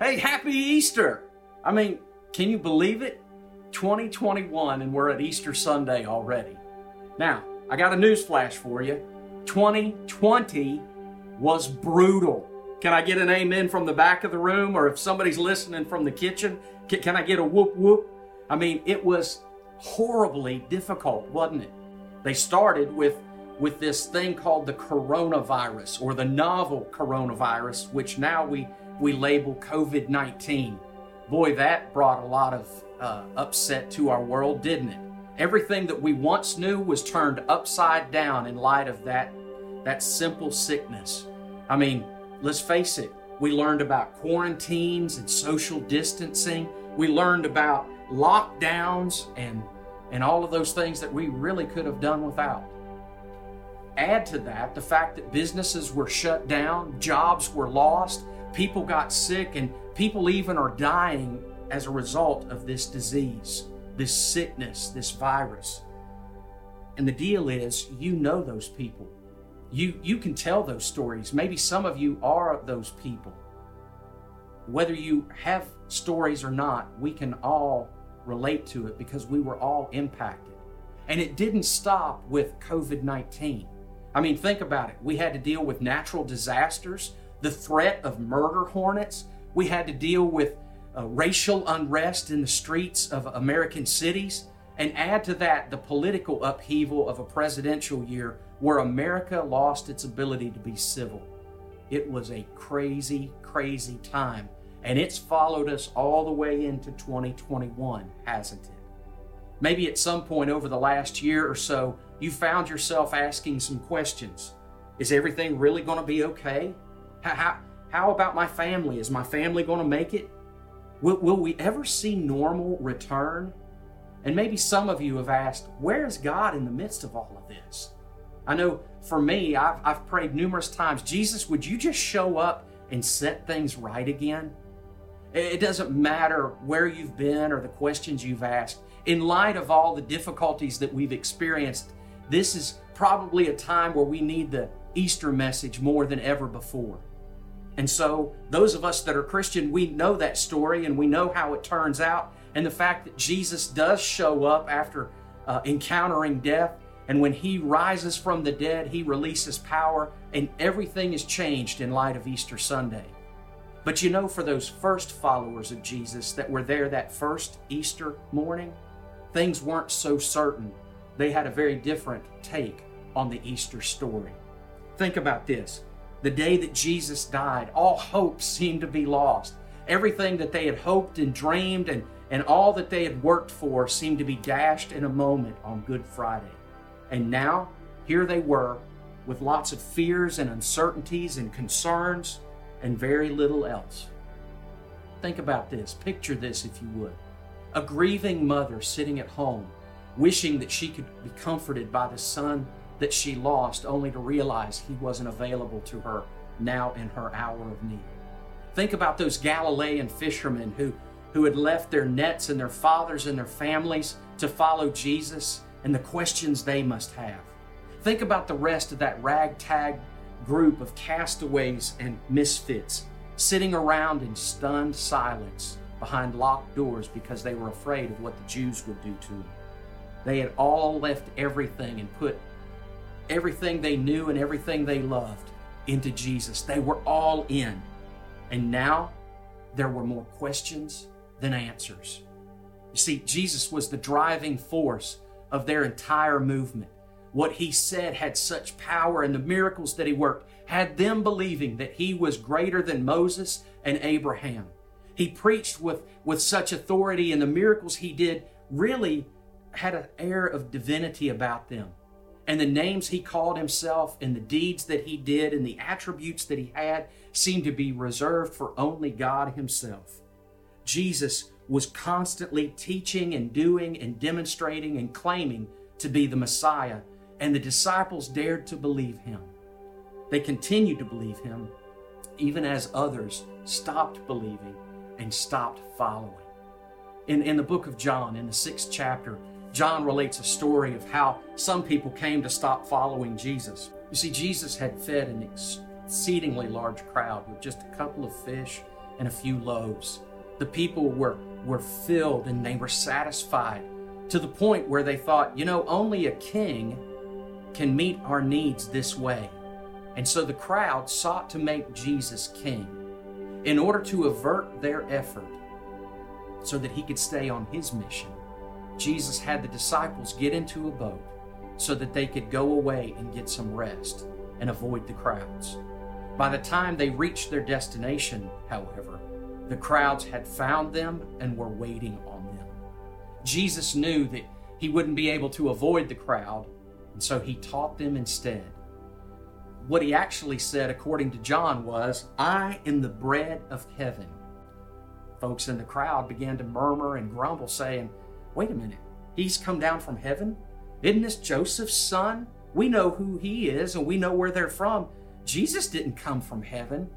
Hey, happy Easter! I mean, can you believe it? 2021 and we're at Easter Sunday already. Now, I got a news flash for you. 2020 was brutal. Can I get an amen from the back of the room or if somebody's listening from the kitchen, can, can I get a whoop whoop? I mean, it was horribly difficult, wasn't it? They started with with this thing called the coronavirus or the novel coronavirus, which now we we label COVID 19. Boy, that brought a lot of uh, upset to our world, didn't it? Everything that we once knew was turned upside down in light of that, that simple sickness. I mean, let's face it, we learned about quarantines and social distancing. We learned about lockdowns and, and all of those things that we really could have done without. Add to that the fact that businesses were shut down, jobs were lost, People got sick, and people even are dying as a result of this disease, this sickness, this virus. And the deal is, you know those people. You, you can tell those stories. Maybe some of you are those people. Whether you have stories or not, we can all relate to it because we were all impacted. And it didn't stop with COVID 19. I mean, think about it. We had to deal with natural disasters the threat of murder hornets. We had to deal with uh, racial unrest in the streets of American cities. And add to that the political upheaval of a presidential year where America lost its ability to be civil. It was a crazy, crazy time. And it's followed us all the way into 2021, hasn't it? Maybe at some point over the last year or so, you found yourself asking some questions. Is everything really going to be okay? How, how, about my family? Is my family going to make it? Will, will we ever see normal return? And maybe some of you have asked, where is God in the midst of all of this? I know for me, I've, I've prayed numerous times, Jesus, would you just show up and set things right again? It doesn't matter where you've been or the questions you've asked. In light of all the difficulties that we've experienced, this is probably a time where we need the Easter message more than ever before. And so, those of us that are Christian, we know that story and we know how it turns out. And the fact that Jesus does show up after uh, encountering death, and when he rises from the dead, he releases power, and everything is changed in light of Easter Sunday. But you know, for those first followers of Jesus that were there that first Easter morning, things weren't so certain. They had a very different take on the Easter story. Think about this the day that Jesus died, all hope seemed to be lost. Everything that they had hoped and dreamed and, and all that they had worked for seemed to be dashed in a moment on Good Friday. And now, here they were, with lots of fears and uncertainties and concerns and very little else. Think about this. Picture this, if you would. A grieving mother sitting at home, wishing that she could be comforted by the son that she lost only to realize he wasn't available to her now in her hour of need. Think about those Galilean fishermen who, who had left their nets and their fathers and their families to follow Jesus and the questions they must have. Think about the rest of that ragtag group of castaways and misfits sitting around in stunned silence behind locked doors because they were afraid of what the Jews would do to them. They had all left everything and put everything they knew and everything they loved into Jesus. They were all in. And now there were more questions than answers. You see, Jesus was the driving force of their entire movement. What he said had such power, and the miracles that he worked had them believing that he was greater than Moses and Abraham. He preached with, with such authority, and the miracles he did really had an air of divinity about them and the names he called himself and the deeds that he did and the attributes that he had seemed to be reserved for only God himself. Jesus was constantly teaching and doing and demonstrating and claiming to be the Messiah, and the disciples dared to believe him. They continued to believe him even as others stopped believing and stopped following. In, in the book of John, in the sixth chapter, John relates a story of how some people came to stop following Jesus. You see, Jesus had fed an exceedingly large crowd with just a couple of fish and a few loaves. The people were, were filled and they were satisfied to the point where they thought, you know, only a king can meet our needs this way. And so the crowd sought to make Jesus king in order to avert their effort so that he could stay on his mission. Jesus had the disciples get into a boat so that they could go away and get some rest and avoid the crowds. By the time they reached their destination, however, the crowds had found them and were waiting on them. Jesus knew that he wouldn't be able to avoid the crowd, and so he taught them instead. What he actually said, according to John, was, I am the bread of heaven. Folks in the crowd began to murmur and grumble, saying, Wait a minute, he's come down from heaven? Isn't this Joseph's son? We know who he is and we know where they're from. Jesus didn't come from heaven.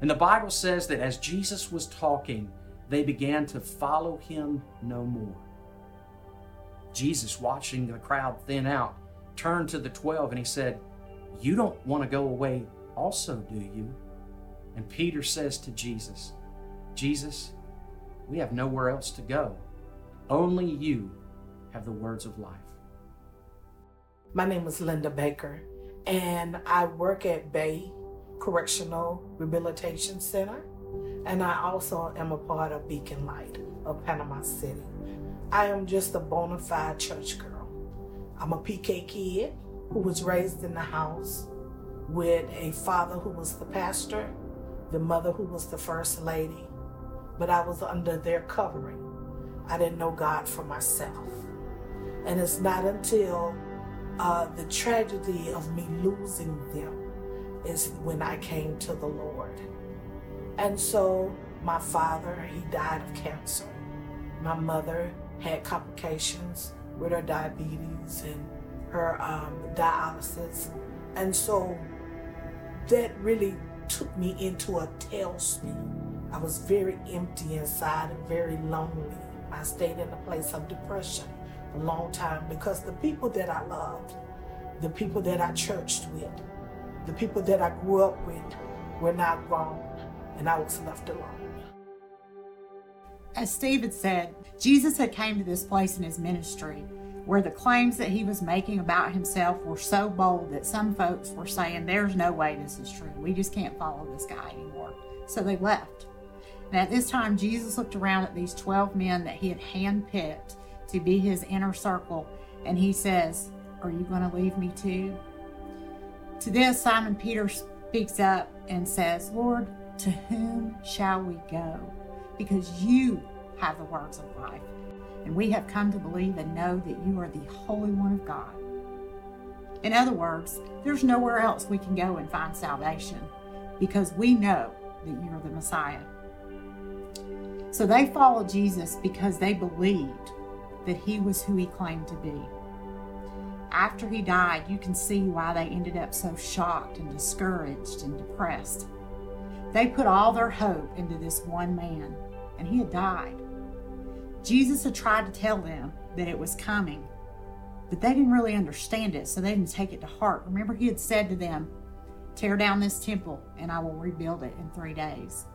And the Bible says that as Jesus was talking, they began to follow him no more. Jesus, watching the crowd thin out, turned to the twelve and he said, You don't want to go away also, do you? And Peter says to Jesus, Jesus, we have nowhere else to go. Only you have the words of life. My name is Linda Baker, and I work at Bay Correctional Rehabilitation Center, and I also am a part of Beacon Light of Panama City. I am just a bona fide church girl. I'm a PK kid who was raised in the house with a father who was the pastor, the mother who was the first lady, but I was under their covering. I didn't know God for myself. And it's not until uh, the tragedy of me losing them is when I came to the Lord. And so my father, he died of cancer. My mother had complications with her diabetes and her um, dialysis. And so that really took me into a tailspin. I was very empty inside and very lonely. I stayed in a place of depression a long time because the people that I loved, the people that I churched with, the people that I grew up with were not gone and I was left alone. As Steve had said, Jesus had came to this place in his ministry where the claims that he was making about himself were so bold that some folks were saying, There's no way this is true. We just can't follow this guy anymore. So they left. And at this time, Jesus looked around at these 12 men that he had handpicked to be his inner circle, and he says, Are you going to leave me too? To this, Simon Peter speaks up and says, Lord, to whom shall we go? Because you have the words of life. And we have come to believe and know that you are the Holy One of God. In other words, there's nowhere else we can go and find salvation because we know that you are the Messiah. So they followed Jesus because they believed that he was who he claimed to be. After he died, you can see why they ended up so shocked and discouraged and depressed. They put all their hope into this one man, and he had died. Jesus had tried to tell them that it was coming, but they didn't really understand it, so they didn't take it to heart. Remember, he had said to them, Tear down this temple, and I will rebuild it in three days.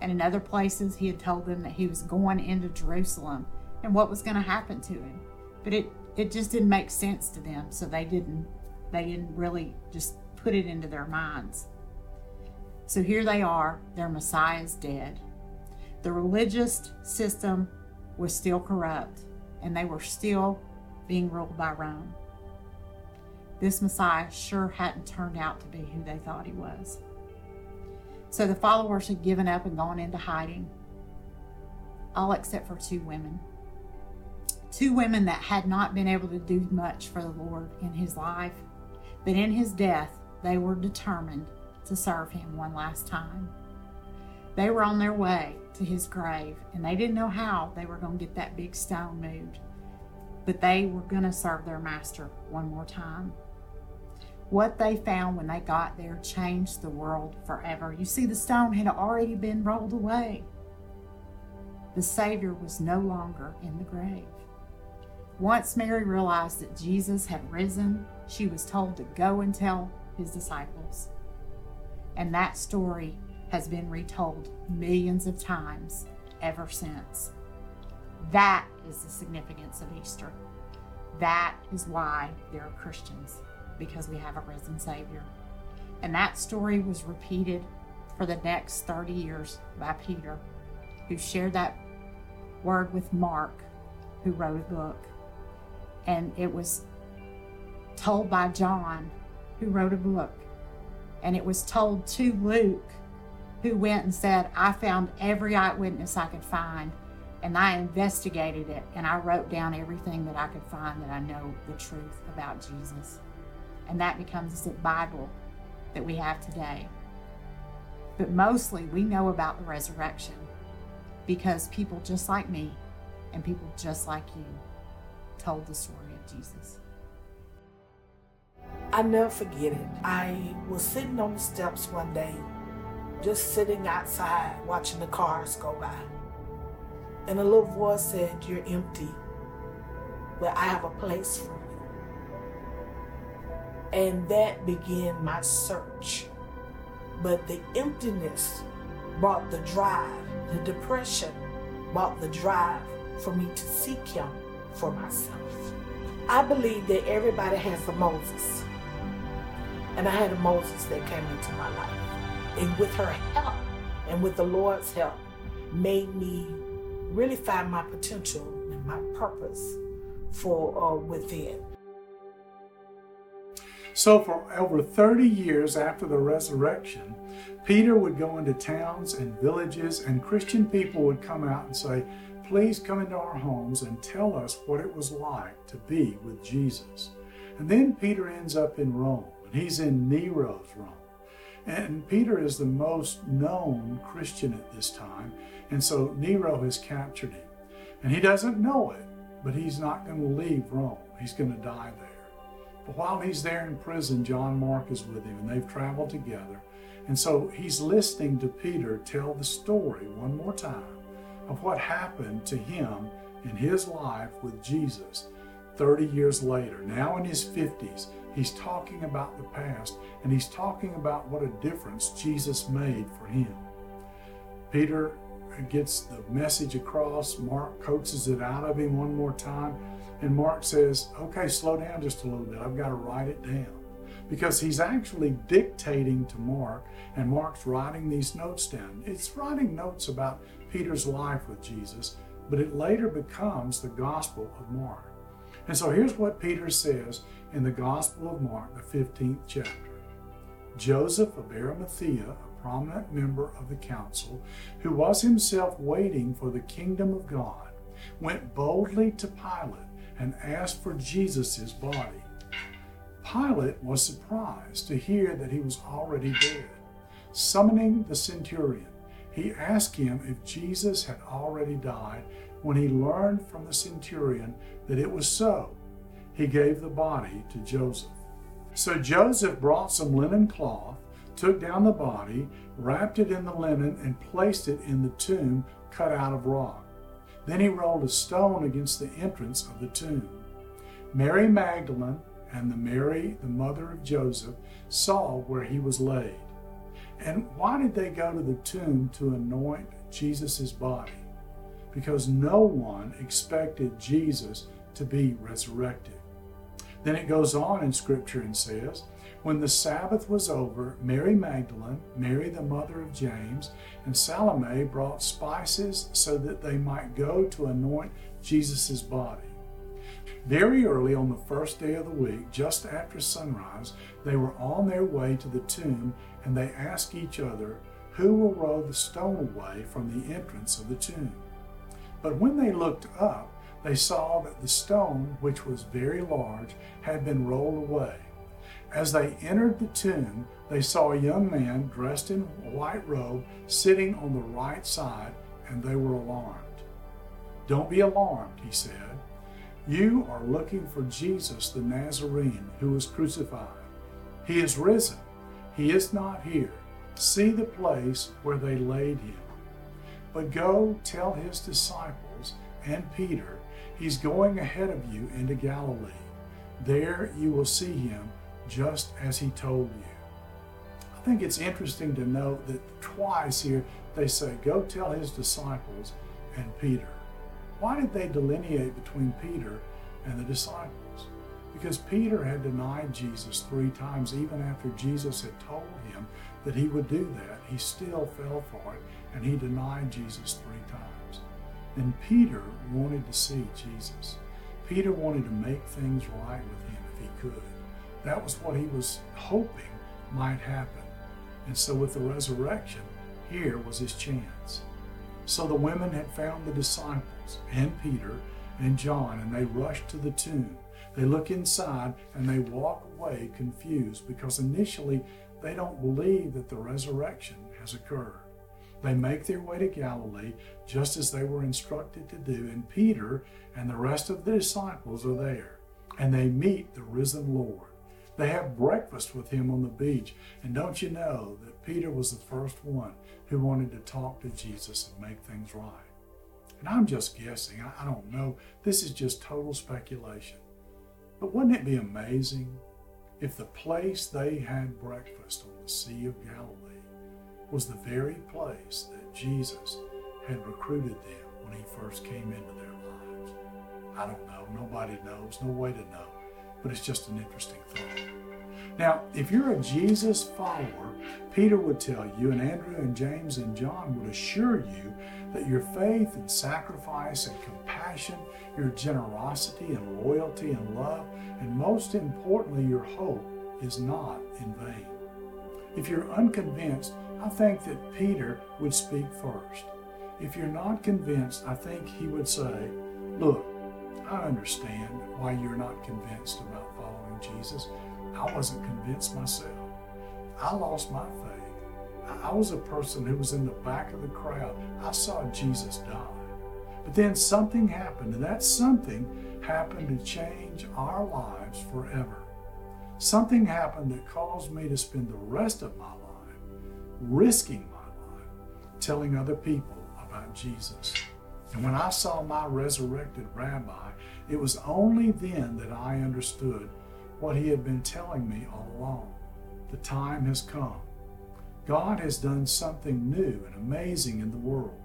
And in other places, he had told them that he was going into Jerusalem and what was going to happen to him. But it, it just didn't make sense to them, so they didn't they didn't really just put it into their minds. So here they are, their Messiah is dead. The religious system was still corrupt, and they were still being ruled by Rome. This Messiah sure hadn't turned out to be who they thought he was. So the followers had given up and gone into hiding, all except for two women. Two women that had not been able to do much for the Lord in his life, but in his death, they were determined to serve him one last time. They were on their way to his grave, and they didn't know how they were going to get that big stone moved, but they were going to serve their master one more time. What they found when they got there changed the world forever. You see, the stone had already been rolled away. The Savior was no longer in the grave. Once Mary realized that Jesus had risen, she was told to go and tell his disciples. And that story has been retold millions of times ever since. That is the significance of Easter. That is why there are Christians, because we have a risen Savior. And that story was repeated for the next 30 years by Peter, who shared that word with Mark, who wrote a book. And it was told by John, who wrote a book. And it was told to Luke, who went and said, I found every eyewitness I could find and I investigated it and I wrote down everything that I could find that I know the truth about Jesus. And that becomes the Bible that we have today. But mostly we know about the resurrection because people just like me and people just like you told the story of Jesus. I never forget it. I was sitting on the steps one day, just sitting outside watching the cars go by. And a little voice said, You're empty, but I have a place for you. And that began my search. But the emptiness brought the drive, the depression brought the drive for me to seek Him for myself. I believe that everybody has a Moses. And I had a Moses that came into my life. And with her help and with the Lord's help, made me really find my potential and my purpose for uh, within. So, for over 30 years after the resurrection, Peter would go into towns and villages, and Christian people would come out and say, Please come into our homes and tell us what it was like to be with Jesus. And then Peter ends up in Rome, and he's in Nero's Rome. And Peter is the most known Christian at this time, and so Nero has captured him. And he doesn't know it, but he's not going to leave Rome. He's going to die there. But while he's there in prison, John Mark is with him, and they've traveled together. And so he's listening to Peter tell the story one more time of what happened to him in his life with Jesus 30 years later, now in his 50s. He's talking about the past and he's talking about what a difference Jesus made for him. Peter gets the message across. Mark coaxes it out of him one more time. And Mark says, okay, slow down just a little bit. I've got to write it down. Because he's actually dictating to Mark, and Mark's writing these notes down. It's writing notes about Peter's life with Jesus, but it later becomes the Gospel of Mark. And so here's what Peter says in the Gospel of Mark, the 15th chapter. Joseph of Arimathea, a prominent member of the council, who was himself waiting for the kingdom of God, went boldly to Pilate and asked for Jesus' body. Pilate was surprised to hear that he was already dead. Summoning the centurion, he asked him if Jesus had already died. When he learned from the centurion that it was so, he gave the body to Joseph. So Joseph brought some linen cloth, took down the body, wrapped it in the linen, and placed it in the tomb cut out of rock. Then he rolled a stone against the entrance of the tomb. Mary Magdalene and the Mary, the mother of Joseph, saw where he was laid. And why did they go to the tomb to anoint Jesus' body? Because no one expected Jesus to be resurrected. Then it goes on in Scripture and says, When the Sabbath was over, Mary Magdalene, Mary the mother of James, and Salome brought spices so that they might go to anoint Jesus' body. Very early on the first day of the week, just after sunrise, they were on their way to the tomb and they asked each other, Who will roll the stone away from the entrance of the tomb? But when they looked up, they saw that the stone, which was very large, had been rolled away. As they entered the tomb, they saw a young man dressed in a white robe sitting on the right side, and they were alarmed. Don't be alarmed, he said. You are looking for Jesus the Nazarene who was crucified. He is risen. He is not here. See the place where they laid him. But go tell his disciples and Peter He's going ahead of you into Galilee. There you will see him just as he told you. I think it's interesting to note that twice here they say, Go tell his disciples and Peter. Why did they delineate between Peter and the disciples? Because Peter had denied Jesus three times, even after Jesus had told him that he would do that. He still fell for it, and he denied Jesus three times. And Peter wanted to see Jesus. Peter wanted to make things right with him if he could. That was what he was hoping might happen. And so, with the resurrection, here was his chance. So the women had found the disciples and Peter and John, and they rushed to the tomb. They look inside and they walk away confused because initially they don't believe that the resurrection has occurred. They make their way to Galilee just as they were instructed to do, and Peter and the rest of the disciples are there, and they meet the risen Lord. They have breakfast with him on the beach, and don't you know that Peter was the first one who wanted to talk to Jesus and make things right? And I'm just guessing, I don't know. This is just total speculation. But wouldn't it be amazing if the place they had breakfast on the Sea of Galilee was the very place that Jesus had recruited them when he first came into their lives? I don't know. Nobody knows. No way to know. But it's just an interesting thought. Now, if you're a Jesus follower, Peter would tell you, and Andrew and James and John would assure you that your faith and sacrifice and compassion, your generosity and loyalty and love, and most importantly, your hope is not in vain. If you're unconvinced, I think that Peter would speak first. If you're not convinced, I think he would say, Look, I understand why you're not convinced about following Jesus. I wasn't convinced myself. I lost my faith. I was a person who was in the back of the crowd. I saw Jesus die. But then something happened, and that something happened to change our lives forever. Something happened that caused me to spend the rest of my life risking my life telling other people about Jesus. And when I saw my resurrected rabbi, it was only then that I understood what he had been telling me all along. The time has come. God has done something new and amazing in the world.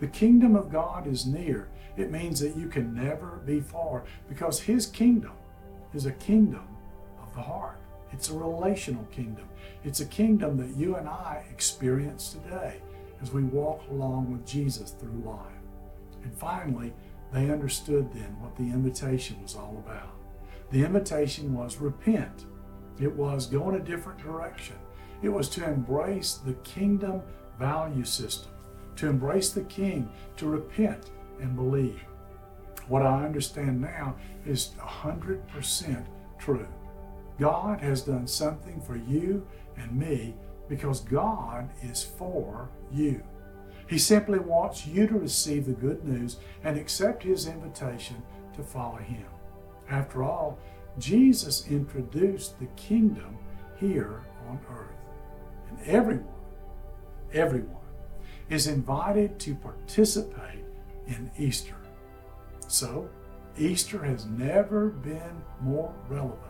The kingdom of God is near. It means that you can never be far because his kingdom is a kingdom of the heart. It's a relational kingdom. It's a kingdom that you and I experience today as we walk along with Jesus through life. And finally, they understood then what the invitation was all about. The invitation was repent. It was go in a different direction. It was to embrace the kingdom value system, to embrace the king, to repent and believe. What I understand now is 100% true. God has done something for you and me because God is for you. He simply wants you to receive the good news and accept His invitation to follow Him. After all, Jesus introduced the kingdom here on earth. And everyone, everyone is invited to participate in Easter. So, Easter has never been more relevant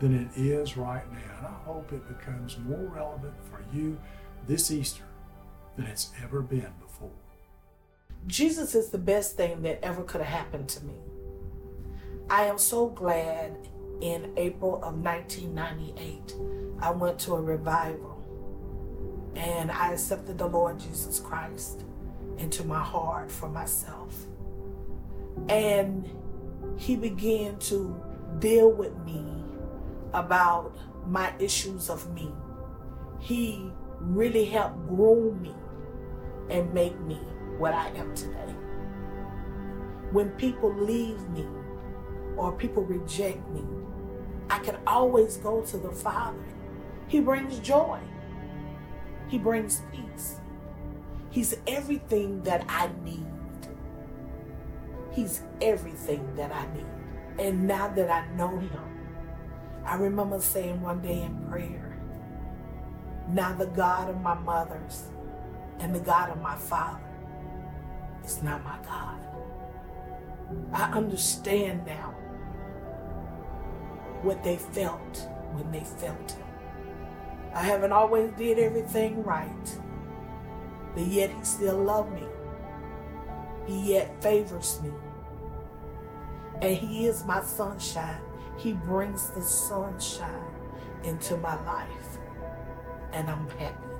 than it is right now. And I hope it becomes more relevant for you this Easter than it's ever been before. Jesus is the best thing that ever could have happened to me. I am so glad in April of 1998, I went to a revival and I accepted the Lord Jesus Christ into my heart for myself. And He began to deal with me about my issues of me. He really helped groom me and make me what I am today. When people leave me or people reject me, I can always go to the Father. He brings joy. He brings peace. He's everything that I need. He's everything that I need. And now that I know Him, I remember saying one day in prayer, now the God of my mothers and the God of my father is not my God. I understand now what they felt when they felt Him. I haven't always did everything right, but yet he still loved me. He yet favors me. And he is my sunshine. He brings the sunshine into my life. And I'm happy.